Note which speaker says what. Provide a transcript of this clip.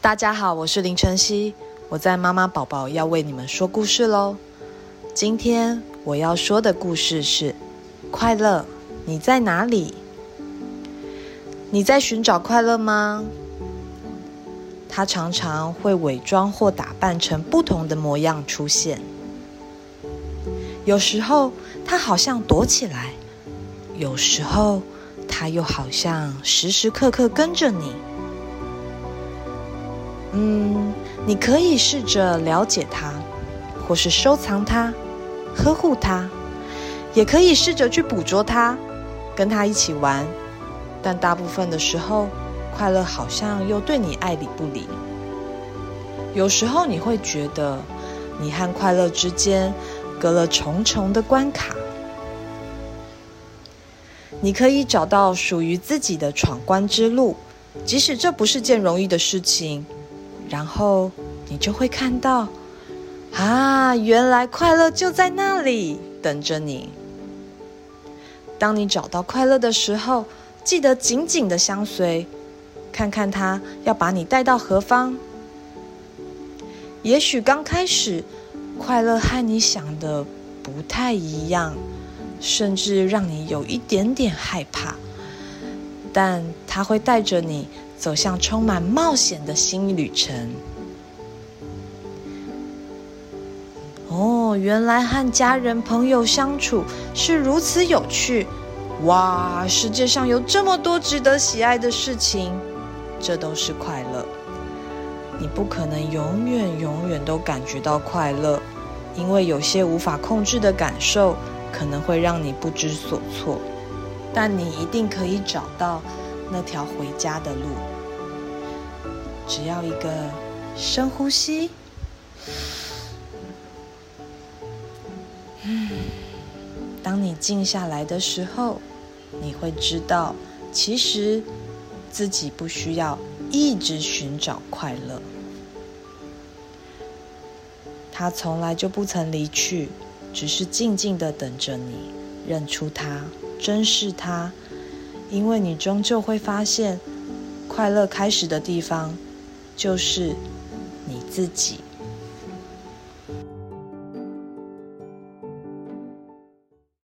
Speaker 1: 大家好，我是林晨曦，我在妈妈宝宝要为你们说故事喽。今天我要说的故事是：快乐，你在哪里？你在寻找快乐吗？它常常会伪装或打扮成不同的模样出现。有时候它好像躲起来，有时候它又好像时时刻刻跟着你。嗯，你可以试着了解它，或是收藏它、呵护它，也可以试着去捕捉它，跟它一起玩。但大部分的时候，快乐好像又对你爱理不理。有时候你会觉得，你和快乐之间隔了重重的关卡。你可以找到属于自己的闯关之路，即使这不是件容易的事情。然后你就会看到，啊，原来快乐就在那里等着你。当你找到快乐的时候，记得紧紧的相随，看看它要把你带到何方。也许刚开始，快乐和你想的不太一样，甚至让你有一点点害怕，但它会带着你。走向充满冒险的新旅程。哦，原来和家人朋友相处是如此有趣！哇，世界上有这么多值得喜爱的事情，这都是快乐。你不可能永远永远都感觉到快乐，因为有些无法控制的感受可能会让你不知所措。但你一定可以找到。那条回家的路，只要一个深呼吸，嗯，当你静下来的时候，你会知道，其实自己不需要一直寻找快乐，他从来就不曾离去，只是静静的等着你认出他，珍视他。因为你终究会发现，快乐开始的地方，就是你自己。